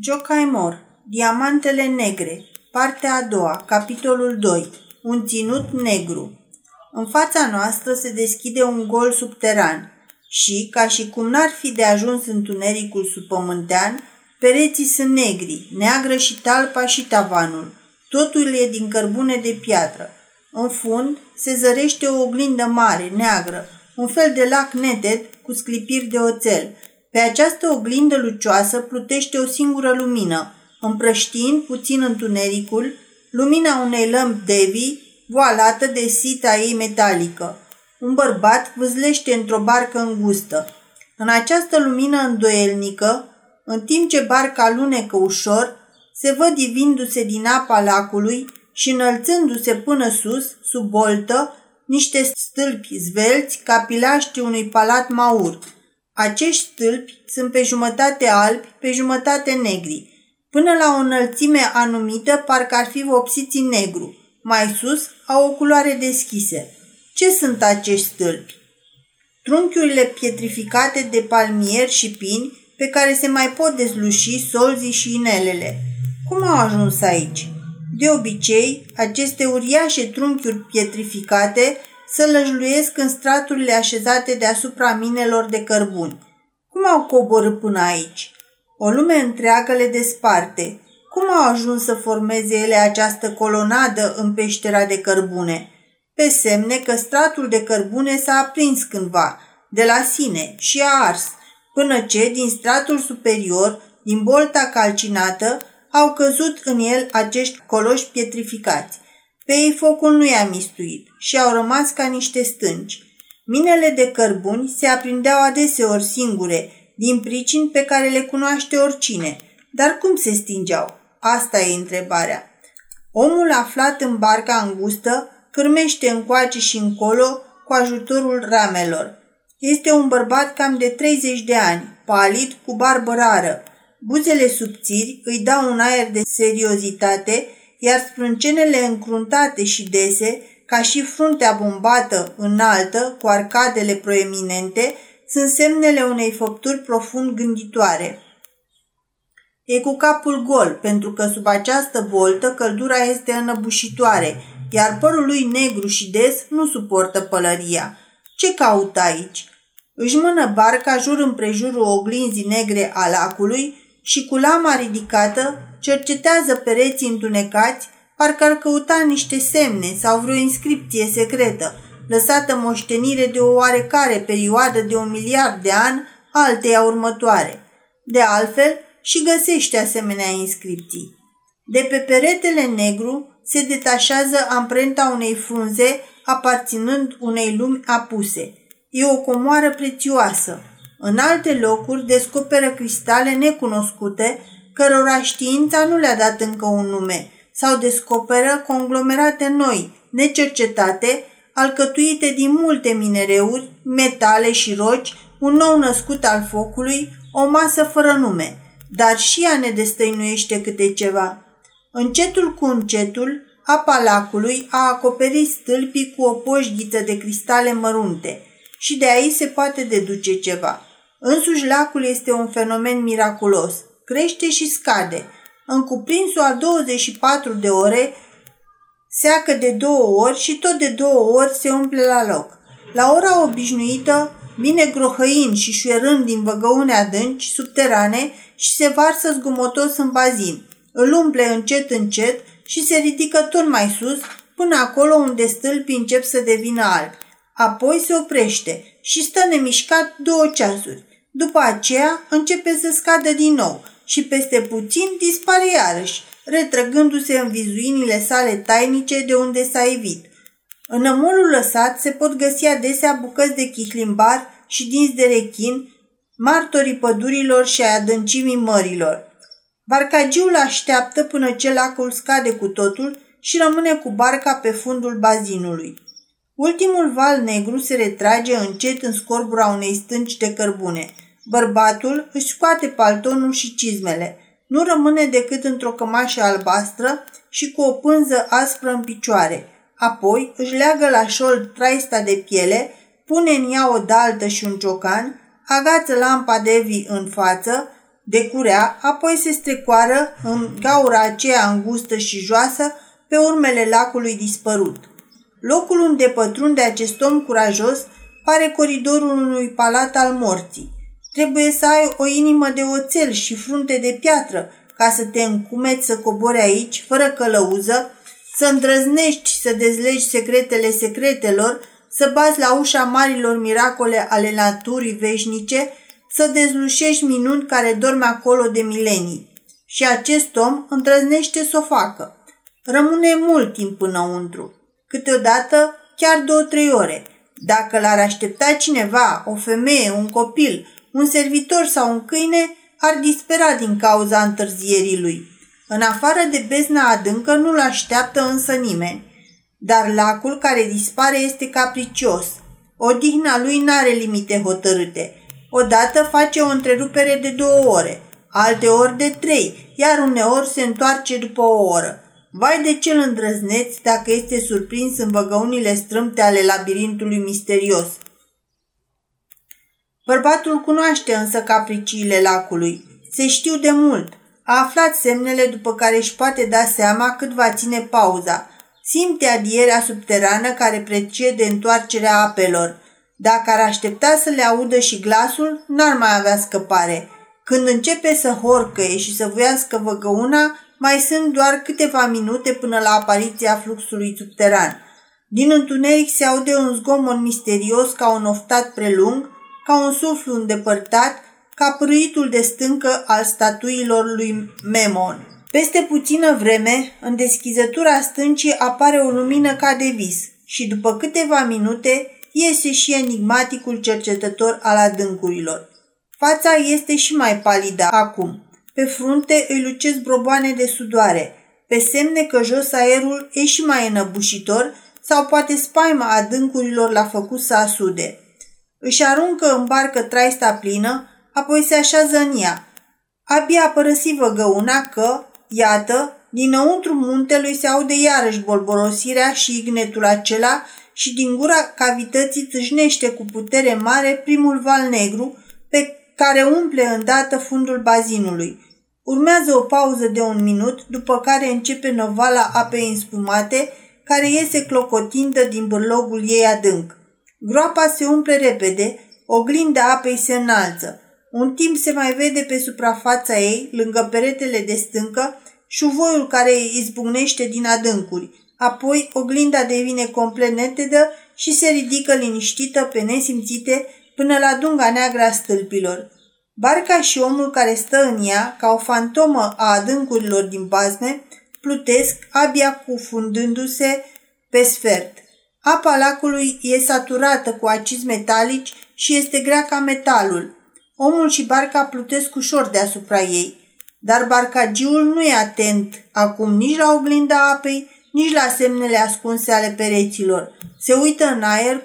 Jocaimor, Diamantele negre, partea a doua, capitolul 2, un ținut negru. În fața noastră se deschide un gol subteran și, ca și cum n-ar fi de ajuns întunericul subpământean, pereții sunt negri, neagră și talpa și tavanul. Totul e din cărbune de piatră. În fund se zărește o oglindă mare, neagră, un fel de lac neted cu sclipiri de oțel, pe această oglindă lucioasă plutește o singură lumină, împrăștiind puțin întunericul, lumina unei lămpi Devi, voalată de sita ei metalică. Un bărbat vâzlește într-o barcă îngustă. În această lumină îndoielnică, în timp ce barca alunecă ușor, se văd divindu-se din apa lacului și înălțându-se până sus, sub boltă, niște stâlpi zvelți ca pilaște unui palat maur, acești stâlpi sunt pe jumătate albi, pe jumătate negri. Până la o înălțime anumită, parcă ar fi vopsiți în negru. Mai sus, au o culoare deschise. Ce sunt acești stâlpi? Trunchiurile pietrificate de palmieri și pini pe care se mai pot dezluși solzii și inelele. Cum au ajuns aici? De obicei, aceste uriașe trunchiuri pietrificate să lăjluiesc în straturile așezate deasupra minelor de cărbuni. Cum au coborât până aici? O lume întreagă le desparte. Cum au ajuns să formeze ele această colonadă în peștera de cărbune? Pe semne că stratul de cărbune s-a aprins cândva, de la sine, și a ars, până ce, din stratul superior, din bolta calcinată, au căzut în el acești coloși pietrificați. Pe ei focul nu i-a mistuit și au rămas ca niște stânci. Minele de cărbuni se aprindeau adeseori singure, din pricini pe care le cunoaște oricine. Dar cum se stingeau? Asta e întrebarea. Omul aflat în barca îngustă cârmește încoace și încolo cu ajutorul ramelor. Este un bărbat cam de 30 de ani, palid, cu barbă rară. Buzele subțiri îi dau un aer de seriozitate iar sprâncenele încruntate și dese, ca și fruntea bombată înaltă, cu arcadele proeminente, sunt semnele unei făpturi profund gânditoare. E cu capul gol, pentru că sub această boltă căldura este înăbușitoare, iar părul lui negru și des nu suportă pălăria. Ce caută aici? Își mână barca jur împrejurul oglinzii negre a lacului și cu lama ridicată cercetează pereții întunecați, parcă ar căuta niște semne sau vreo inscripție secretă, lăsată moștenire de o oarecare perioadă de un miliard de ani alteia următoare. De altfel, și găsește asemenea inscripții. De pe peretele negru se detașează amprenta unei frunze aparținând unei lumi apuse. E o comoară prețioasă. În alte locuri descoperă cristale necunoscute cărora știința nu le-a dat încă un nume, sau descoperă conglomerate noi, necercetate, alcătuite din multe minereuri, metale și roci, un nou născut al focului, o masă fără nume, dar și ea ne destăinuiește câte ceva. Încetul cu încetul, apa lacului a acoperit stâlpii cu o poșghiță de cristale mărunte și de aici se poate deduce ceva. Însuși lacul este un fenomen miraculos – crește și scade. În cuprinsul a 24 de ore seacă de două ori și tot de două ori se umple la loc. La ora obișnuită vine grohăind și șuierând din văgăune adânci, subterane și se varsă zgumotos în bazin. Îl umple încet, încet și se ridică tot mai sus până acolo unde stâlpii încep să devină albi. Apoi se oprește și stă nemișcat două ceasuri. După aceea începe să scadă din nou, și peste puțin dispare iarăși, retrăgându-se în vizuinile sale tainice de unde s-a evit. În amolul lăsat se pot găsi adesea bucăți de chihlimbar și dinți de rechin, martorii pădurilor și a adâncimii mărilor. Barcagiul așteaptă până ce lacul scade cu totul și rămâne cu barca pe fundul bazinului. Ultimul val negru se retrage încet în scorbura unei stânci de cărbune – Bărbatul își scoate paltonul și cizmele. Nu rămâne decât într-o cămașă albastră și cu o pânză aspră în picioare. Apoi își leagă la șold traista de piele, pune în ea o daltă și un ciocan, agață lampa de vi în față, de curea, apoi se strecoară în gaura aceea îngustă și joasă pe urmele lacului dispărut. Locul unde pătrunde acest om curajos pare coridorul unui palat al morții. Trebuie să ai o inimă de oțel și frunte de piatră ca să te încumeți să cobori aici, fără călăuză, să îndrăznești să dezlegi secretele secretelor, să bazi la ușa marilor miracole ale naturii veșnice, să dezlușești minuni care dorm acolo de milenii. Și acest om îndrăznește să o facă. Rămâne mult timp înăuntru. Câteodată chiar două-trei ore. Dacă l-ar aștepta cineva, o femeie, un copil, un servitor sau un câine, ar dispera din cauza întârzierii lui. În afară de bezna adâncă nu-l așteaptă însă nimeni. Dar lacul care dispare este capricios. Odihna lui n-are limite hotărâte. Odată face o întrerupere de două ore, alte ori de trei, iar uneori se întoarce după o oră. Vai de cel îndrăzneț dacă este surprins în văgăunile strâmte ale labirintului misterios. Bărbatul cunoaște însă capriciile lacului. Se știu de mult. A aflat semnele după care își poate da seama cât va ține pauza. Simte adierea subterană care precede întoarcerea apelor. Dacă ar aștepta să le audă și glasul, n-ar mai avea scăpare. Când începe să horcăie și să voiască văgăuna, mai sunt doar câteva minute până la apariția fluxului subteran. Din întuneric se aude un zgomot misterios ca un oftat prelung, ca un suflu îndepărtat, ca prâitul de stâncă al statuilor lui Memon. Peste puțină vreme, în deschizătura stâncii apare o lumină ca de vis și după câteva minute iese și enigmaticul cercetător al adâncurilor. Fața este și mai palidă acum. Pe frunte îi lucesc broboane de sudoare, pe semne că jos aerul e și mai înăbușitor sau poate spaima adâncurilor l-a făcut să asude. Își aruncă în barcă traista plină, apoi se așează în ea. Abia a părăsit văgăuna că, iată, dinăuntru muntelui se aude iarăși bolborosirea și ignetul acela și din gura cavității țâșnește cu putere mare primul val negru pe care umple îndată fundul bazinului. Urmează o pauză de un minut, după care începe novala apei înspumate, care iese clocotindă din bârlogul ei adânc. Groapa se umple repede, oglinda apei se înalță. Un timp se mai vede pe suprafața ei, lângă peretele de stâncă, șuvoiul care izbucnește din adâncuri. Apoi oglinda devine complet netedă și se ridică liniștită pe nesimțite până la dunga neagră a stâlpilor. Barca și omul care stă în ea, ca o fantomă a adâncurilor din bazme, plutesc abia cufundându-se pe sfert. Apa lacului e saturată cu acizi metalici și este grea ca metalul. Omul și barca plutesc ușor deasupra ei, dar barcagiul nu e atent acum nici la oglinda apei, nici la semnele ascunse ale pereților. Se uită în aer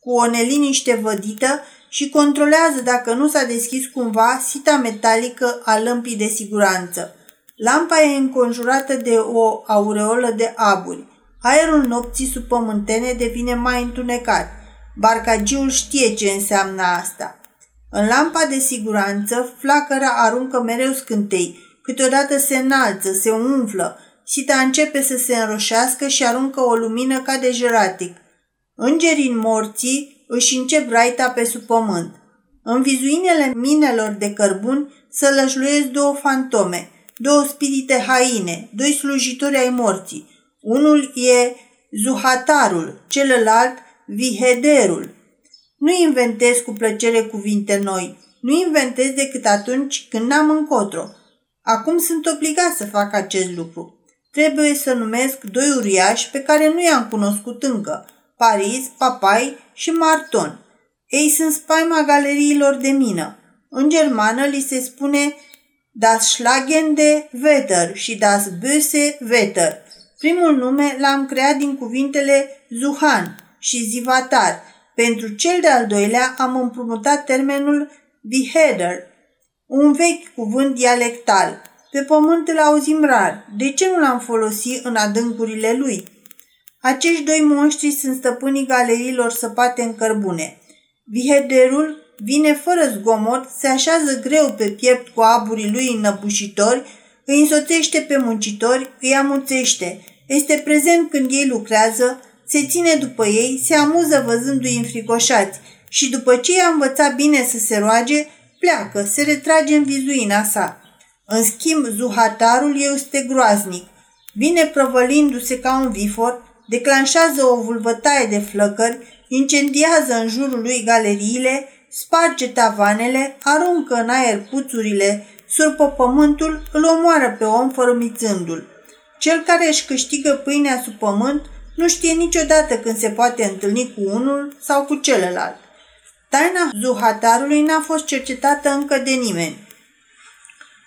cu o neliniște vădită și controlează dacă nu s-a deschis cumva sita metalică a lămpii de siguranță. Lampa e înconjurată de o aureolă de aburi. Aerul nopții subpământene devine mai întunecat. Barcagiul știe ce înseamnă asta. În lampa de siguranță, flacăra aruncă mereu scântei, câteodată se înalță, se umflă, sita începe să se înroșească și aruncă o lumină ca de jeratic. Îngerii morții își încep raita pe sub pământ. În vizuinele minelor de cărbuni să lăjluiesc două fantome, două spirite haine, doi slujitori ai morții. Unul e Zuhatarul, celălalt Vihederul. Nu inventez cu plăcere cuvinte noi, nu inventez decât atunci când n-am încotro. Acum sunt obligat să fac acest lucru. Trebuie să numesc doi uriași pe care nu i-am cunoscut încă, Paris, Papai și Marton. Ei sunt spaima galeriilor de mină. În germană li se spune Das Schlagende Wetter și Das Böse Wetter. Primul nume l-am creat din cuvintele Zuhan și Zivatar. Pentru cel de-al doilea am împrumutat termenul beheader, un vechi cuvânt dialectal. Pe pământ îl auzim rar. De ce nu l-am folosit în adâncurile lui? Acești doi monștri sunt stăpânii galeriilor săpate în cărbune. Vihederul vine fără zgomot, se așează greu pe piept cu aburii lui înăbușitori, îi însoțește pe muncitori, îi amuțește, este prezent când ei lucrează, se ține după ei, se amuză văzându-i înfricoșați și după ce i-a învățat bine să se roage, pleacă, se retrage în vizuina sa. În schimb, zuhatarul este groaznic. Vine prăvălindu-se ca un vifor, declanșează o vulvătaie de flăcări, incendiază în jurul lui galeriile, sparge tavanele, aruncă în aer puțurile, surpă pământul, îl omoară pe om fărâmițându-l. Cel care își câștigă pâinea sub pământ nu știe niciodată când se poate întâlni cu unul sau cu celălalt. Taina zuhatarului n-a fost cercetată încă de nimeni.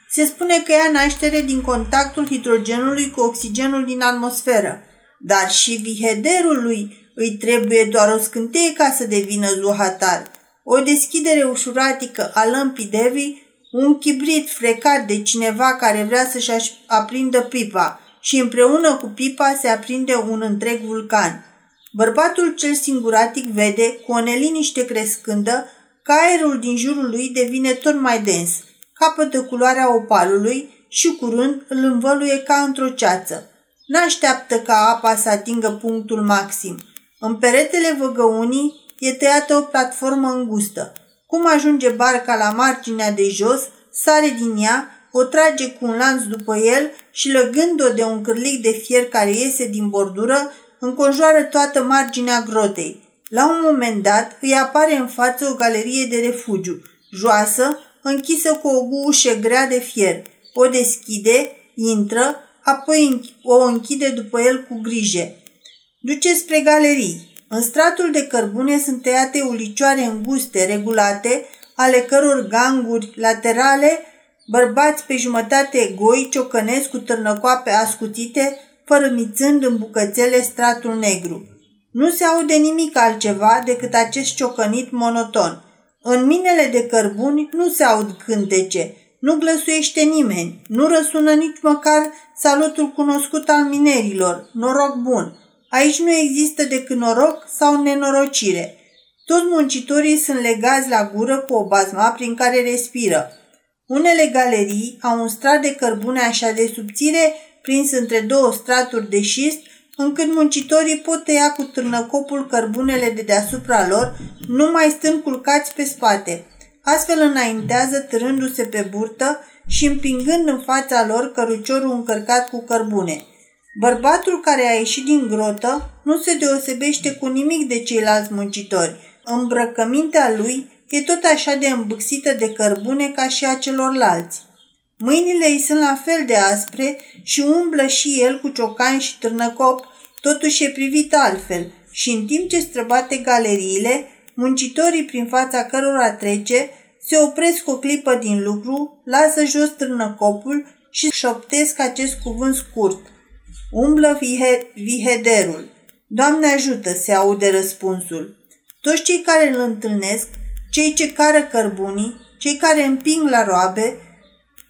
Se spune că ia naștere din contactul hidrogenului cu oxigenul din atmosferă, dar și vihederul lui îi trebuie doar o scânteie ca să devină zuhatar. O deschidere ușuratică a lămpii Devi, un chibrit frecat de cineva care vrea să-și aprindă pipa și împreună cu pipa se aprinde un întreg vulcan. Bărbatul cel singuratic vede, cu o neliniște crescândă, că aerul din jurul lui devine tot mai dens, capătă culoarea opalului și curând îl învăluie ca într-o ceață. N-așteaptă ca apa să atingă punctul maxim. În peretele văgăunii e tăiată o platformă îngustă. Cum ajunge barca la marginea de jos, sare din ea, o trage cu un lanț după el și lăgând-o de un cârlic de fier care iese din bordură, înconjoară toată marginea grotei. La un moment dat îi apare în față o galerie de refugiu, joasă, închisă cu o ușă grea de fier. O deschide, intră, apoi o închide după el cu grijă. Duce spre galerii. În stratul de cărbune sunt tăiate ulicioare înguste, regulate, ale căror ganguri laterale, bărbați pe jumătate goi, ciocănesc cu târnăcoape ascuțite, fărâmițând în bucățele stratul negru. Nu se aude nimic altceva decât acest ciocănit monoton. În minele de cărbuni nu se aud cântece, nu glăsuiește nimeni, nu răsună nici măcar salutul cunoscut al minerilor, noroc bun. Aici nu există decât noroc sau nenorocire. Toți muncitorii sunt legați la gură cu o bazma prin care respiră. Unele galerii au un strat de cărbune așa de subțire, prins între două straturi de șist, încât muncitorii pot tăia cu târnăcopul cărbunele de deasupra lor, numai stând culcați pe spate. Astfel înaintează târându-se pe burtă și împingând în fața lor căruciorul încărcat cu cărbune. Bărbatul care a ieșit din grotă nu se deosebește cu nimic de ceilalți muncitori. Îmbrăcămintea lui e tot așa de îmbâxită de cărbune ca și a celorlalți. Mâinile îi sunt la fel de aspre și umblă și el cu ciocani și târnăcop, totuși e privit altfel și în timp ce străbate galeriile, muncitorii prin fața cărora trece se opresc o clipă din lucru, lasă jos târnăcopul și șoptesc acest cuvânt scurt. Umblă vihe- vihederul. Doamne ajută, se aude răspunsul. Toți cei care îl întâlnesc, cei ce cară cărbunii, cei care împing la roabe,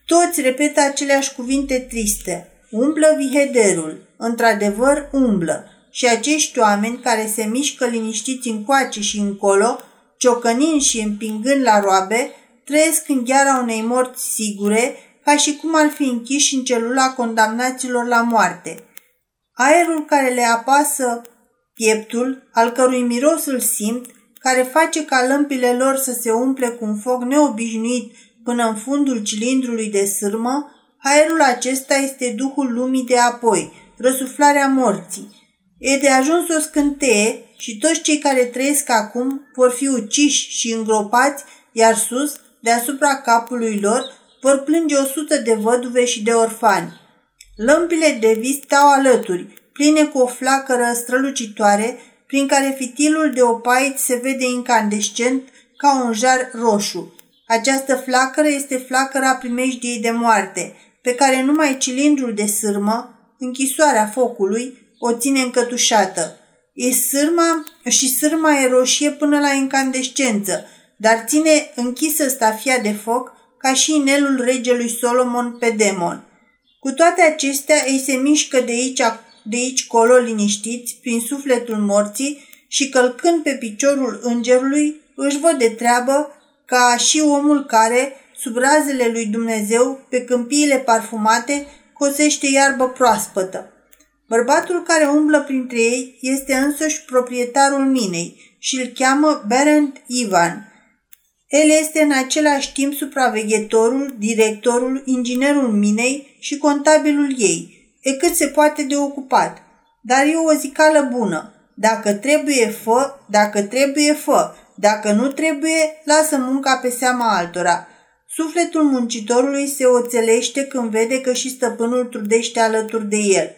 toți repetă aceleași cuvinte triste. Umblă vihederul. Într-adevăr, umblă. Și acești oameni care se mișcă liniștiți încoace și încolo, ciocănind și împingând la roabe, trăiesc în gheara unei morți sigure, ca și cum ar fi închiși în celula condamnaților la moarte. Aerul care le apasă pieptul, al cărui miros îl simt, care face ca lămpile lor să se umple cu un foc neobișnuit până în fundul cilindrului de sârmă, aerul acesta este duhul lumii de apoi, răsuflarea morții. E de ajuns o scânteie și toți cei care trăiesc acum vor fi uciși și îngropați, iar sus, deasupra capului lor, vor plânge o sută de văduve și de orfani. Lămpile de vis stau alături, pline cu o flacără strălucitoare, prin care fitilul de opait se vede incandescent ca un jar roșu. Această flacără este flacăra primejdiei de moarte, pe care numai cilindrul de sârmă, închisoarea focului, o ține încătușată. E sârma și sârma e roșie până la incandescență, dar ține închisă stafia de foc ca și inelul regelui Solomon pe demon. Cu toate acestea, ei se mișcă de aici, de aici colo liniștiți, prin sufletul morții și călcând pe piciorul îngerului, își văd de treabă ca și omul care, sub razele lui Dumnezeu, pe câmpiile parfumate, cosește iarbă proaspătă. Bărbatul care umblă printre ei este însuși proprietarul minei și îl cheamă Berend Ivan. El este în același timp supraveghetorul, directorul, inginerul minei și contabilul ei, e cât se poate de ocupat. Dar e o zicală bună. Dacă trebuie, fă, dacă trebuie, fă, dacă nu trebuie, lasă munca pe seama altora. Sufletul muncitorului se oțelește când vede că și stăpânul trudește alături de el.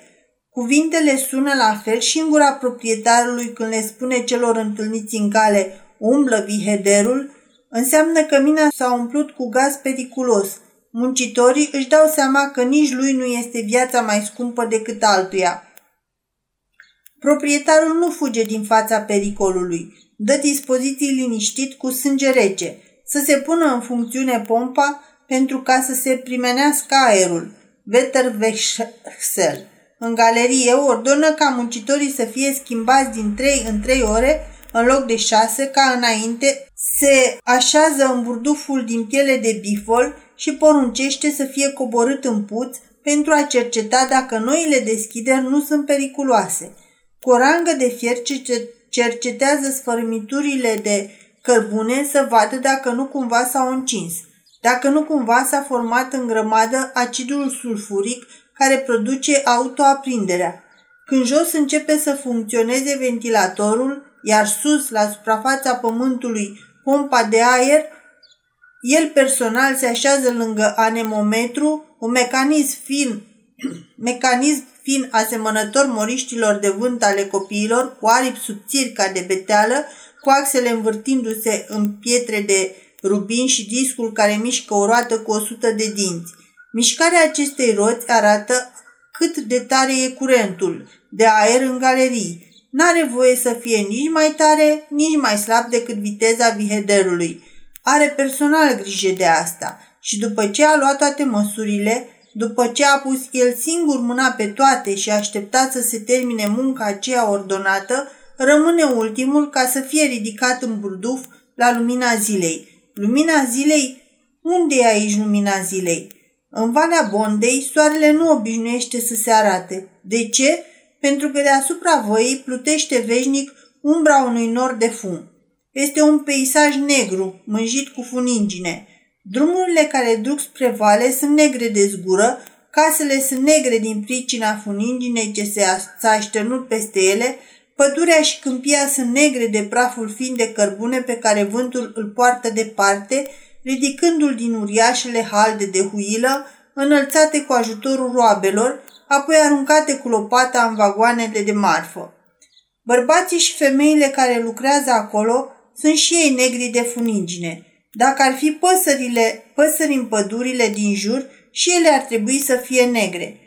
Cuvintele sună la fel și în gura proprietarului când le spune celor întâlniți în cale umblă vihederul, înseamnă că mina s-a umplut cu gaz periculos. Muncitorii își dau seama că nici lui nu este viața mai scumpă decât altuia. Proprietarul nu fuge din fața pericolului, dă dispoziții liniștit cu sânge rece, să se pună în funcțiune pompa pentru ca să se primenească aerul, Wetterwechsel. În galerie ordonă ca muncitorii să fie schimbați din 3 în 3 ore în loc de 6 ca înainte, se așează în burduful din piele de bifol și poruncește să fie coborât în puț pentru a cerceta dacă noile deschideri nu sunt periculoase. Cu o rangă de fier cercetează sfărâmiturile de cărbune să vadă dacă nu cumva s-au încins, dacă nu cumva s-a format în grămadă acidul sulfuric care produce autoaprinderea. Când jos începe să funcționeze ventilatorul, iar sus, la suprafața pământului, pompa de aer, el personal se așează lângă anemometru, un mecanism fin, mecanism fin asemănător moriștilor de vânt ale copiilor, cu aripi subțiri ca de beteală, cu axele învârtindu-se în pietre de rubin și discul care mișcă o roată cu 100 de dinți. Mișcarea acestei roți arată cât de tare e curentul de aer în galerii. N-are voie să fie nici mai tare, nici mai slab decât viteza vihederului. Are personal grijă de asta și după ce a luat toate măsurile, după ce a pus el singur mâna pe toate și a așteptat să se termine munca aceea ordonată, rămâne ultimul ca să fie ridicat în burduf la lumina zilei. Lumina zilei? Unde e aici lumina zilei? În Valea Bondei, soarele nu obișnuiește să se arate. De ce? Pentru că deasupra văii plutește veșnic umbra unui nor de fum. Este un peisaj negru, mânjit cu funingine. Drumurile care duc spre vale sunt negre de zgură, casele sunt negre din pricina funinginei ce se s-a așternut peste ele, pădurea și câmpia sunt negre de praful fin de cărbune pe care vântul îl poartă departe, ridicându-l din uriașele halde de huilă, înălțate cu ajutorul roabelor, apoi aruncate cu lopata în vagoanele de marfă. Bărbații și femeile care lucrează acolo sunt și ei negri de funingine. Dacă ar fi păsările, păsări în pădurile din jur, și ele ar trebui să fie negre.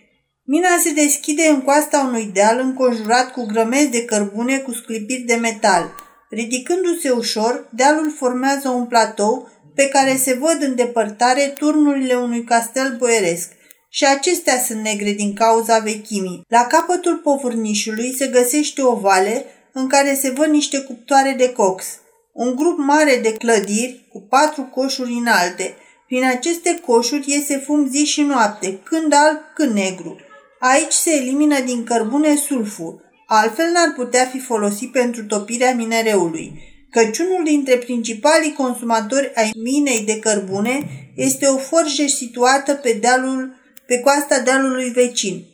Mina se deschide în coasta unui deal înconjurat cu grămezi de cărbune cu sclipiri de metal. Ridicându-se ușor, dealul formează un platou pe care se văd în depărtare turnurile unui castel boieresc și acestea sunt negre din cauza vechimii. La capătul povârnișului se găsește o vale în care se văd niște cuptoare de cox. Un grup mare de clădiri cu patru coșuri înalte. Prin aceste coșuri iese fum zi și noapte, când alb, când negru. Aici se elimină din cărbune sulfur, altfel n-ar putea fi folosit pentru topirea minereului căci unul dintre principalii consumatori ai minei de cărbune este o forjă situată pe, dealul, pe coasta dealului vecin.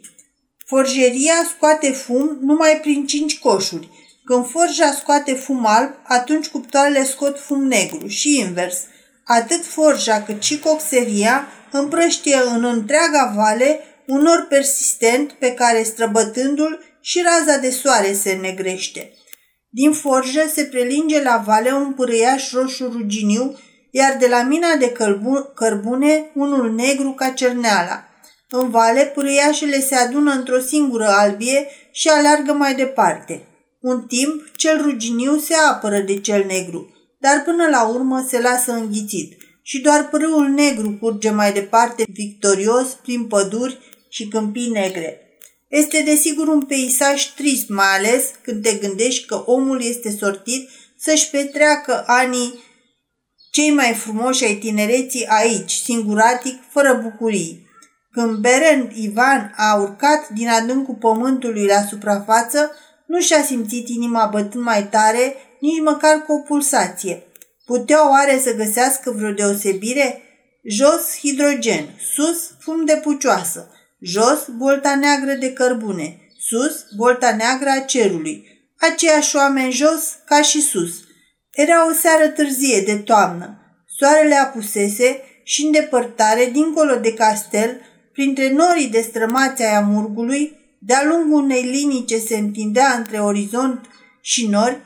Forjeria scoate fum numai prin cinci coșuri. Când forja scoate fum alb, atunci cuptoarele scot fum negru și invers. Atât forja cât și coxeria împrăștie în întreaga vale un nor persistent pe care străbătându-l și raza de soare se negrește. Din forjă se prelinge la vale un pârâiaș roșu ruginiu, iar de la mina de cărbune unul negru ca cerneala. În vale, pârâiașele se adună într-o singură albie și alargă mai departe. Un timp, cel ruginiu se apără de cel negru, dar până la urmă se lasă înghițit și doar pârâul negru curge mai departe victorios prin păduri și câmpii negre. Este desigur un peisaj trist, mai ales când te gândești că omul este sortit să-și petreacă anii cei mai frumoși ai tinereții aici, singuratic, fără bucurii. Când Berend Ivan a urcat din adâncul pământului la suprafață, nu și-a simțit inima bătând mai tare, nici măcar cu o pulsație. Putea oare să găsească vreo deosebire? Jos hidrogen, sus fum de pucioasă, jos bolta neagră de cărbune, sus bolta neagră a cerului, aceiași oameni jos ca și sus. Era o seară târzie de toamnă. Soarele apusese și în depărtare, dincolo de castel, printre norii destrămați ai amurgului, de-a lungul unei linii ce se întindea între orizont și nori,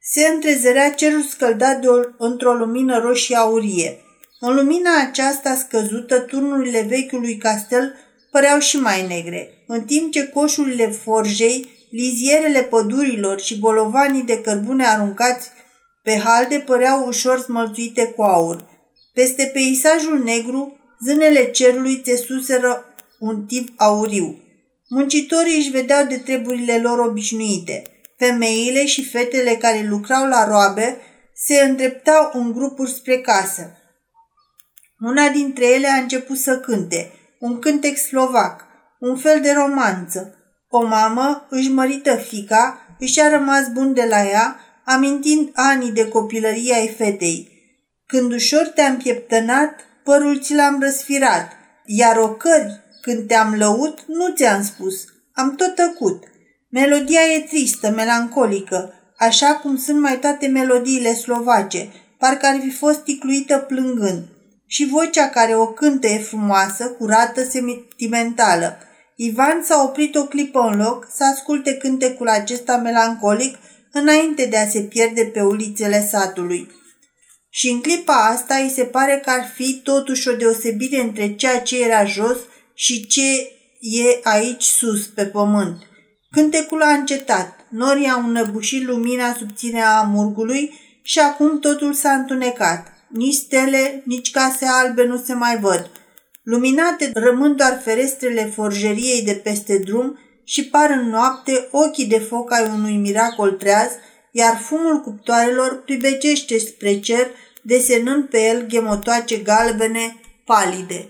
se întrezărea cerul scăldat de o, într-o lumină roșie aurie. În lumina aceasta scăzută, turnurile vechiului castel păreau și mai negre, în timp ce coșurile forjei, lizierele pădurilor și bolovanii de cărbune aruncați pe halde păreau ușor smălțuite cu aur. Peste peisajul negru, zânele cerului țesuseră un tip auriu. Muncitorii își vedeau de treburile lor obișnuite. Femeile și fetele care lucrau la roabe se îndreptau în grupuri spre casă. Una dintre ele a început să cânte, un cântec slovac, un fel de romanță. O mamă își mărită fica, își a rămas bun de la ea, amintind anii de copilărie ai fetei. Când ușor te-am pieptănat, părul ți l-am răsfirat, iar ocări, când te-am lăut, nu ți-am spus, am tot tăcut. Melodia e tristă, melancolică, așa cum sunt mai toate melodiile slovace, parcă ar fi fost ticluită plângând. Și vocea care o cântă e frumoasă, curată, sentimentală. Ivan s-a oprit o clipă în loc să asculte cântecul acesta melancolic înainte de a se pierde pe ulițele satului. Și în clipa asta îi se pare că ar fi totuși o deosebire între ceea ce era jos și ce e aici sus, pe pământ. Cântecul a încetat, norii au înăbușit lumina subțire a amurgului și acum totul s-a întunecat. Nici stele, nici case albe nu se mai văd. Luminate rămân doar ferestrele forjeriei de peste drum și par în noapte ochii de foc ai unui miracol treaz, iar fumul cuptoarelor pribecește spre cer, desenând pe el ghemotoace galbene, palide.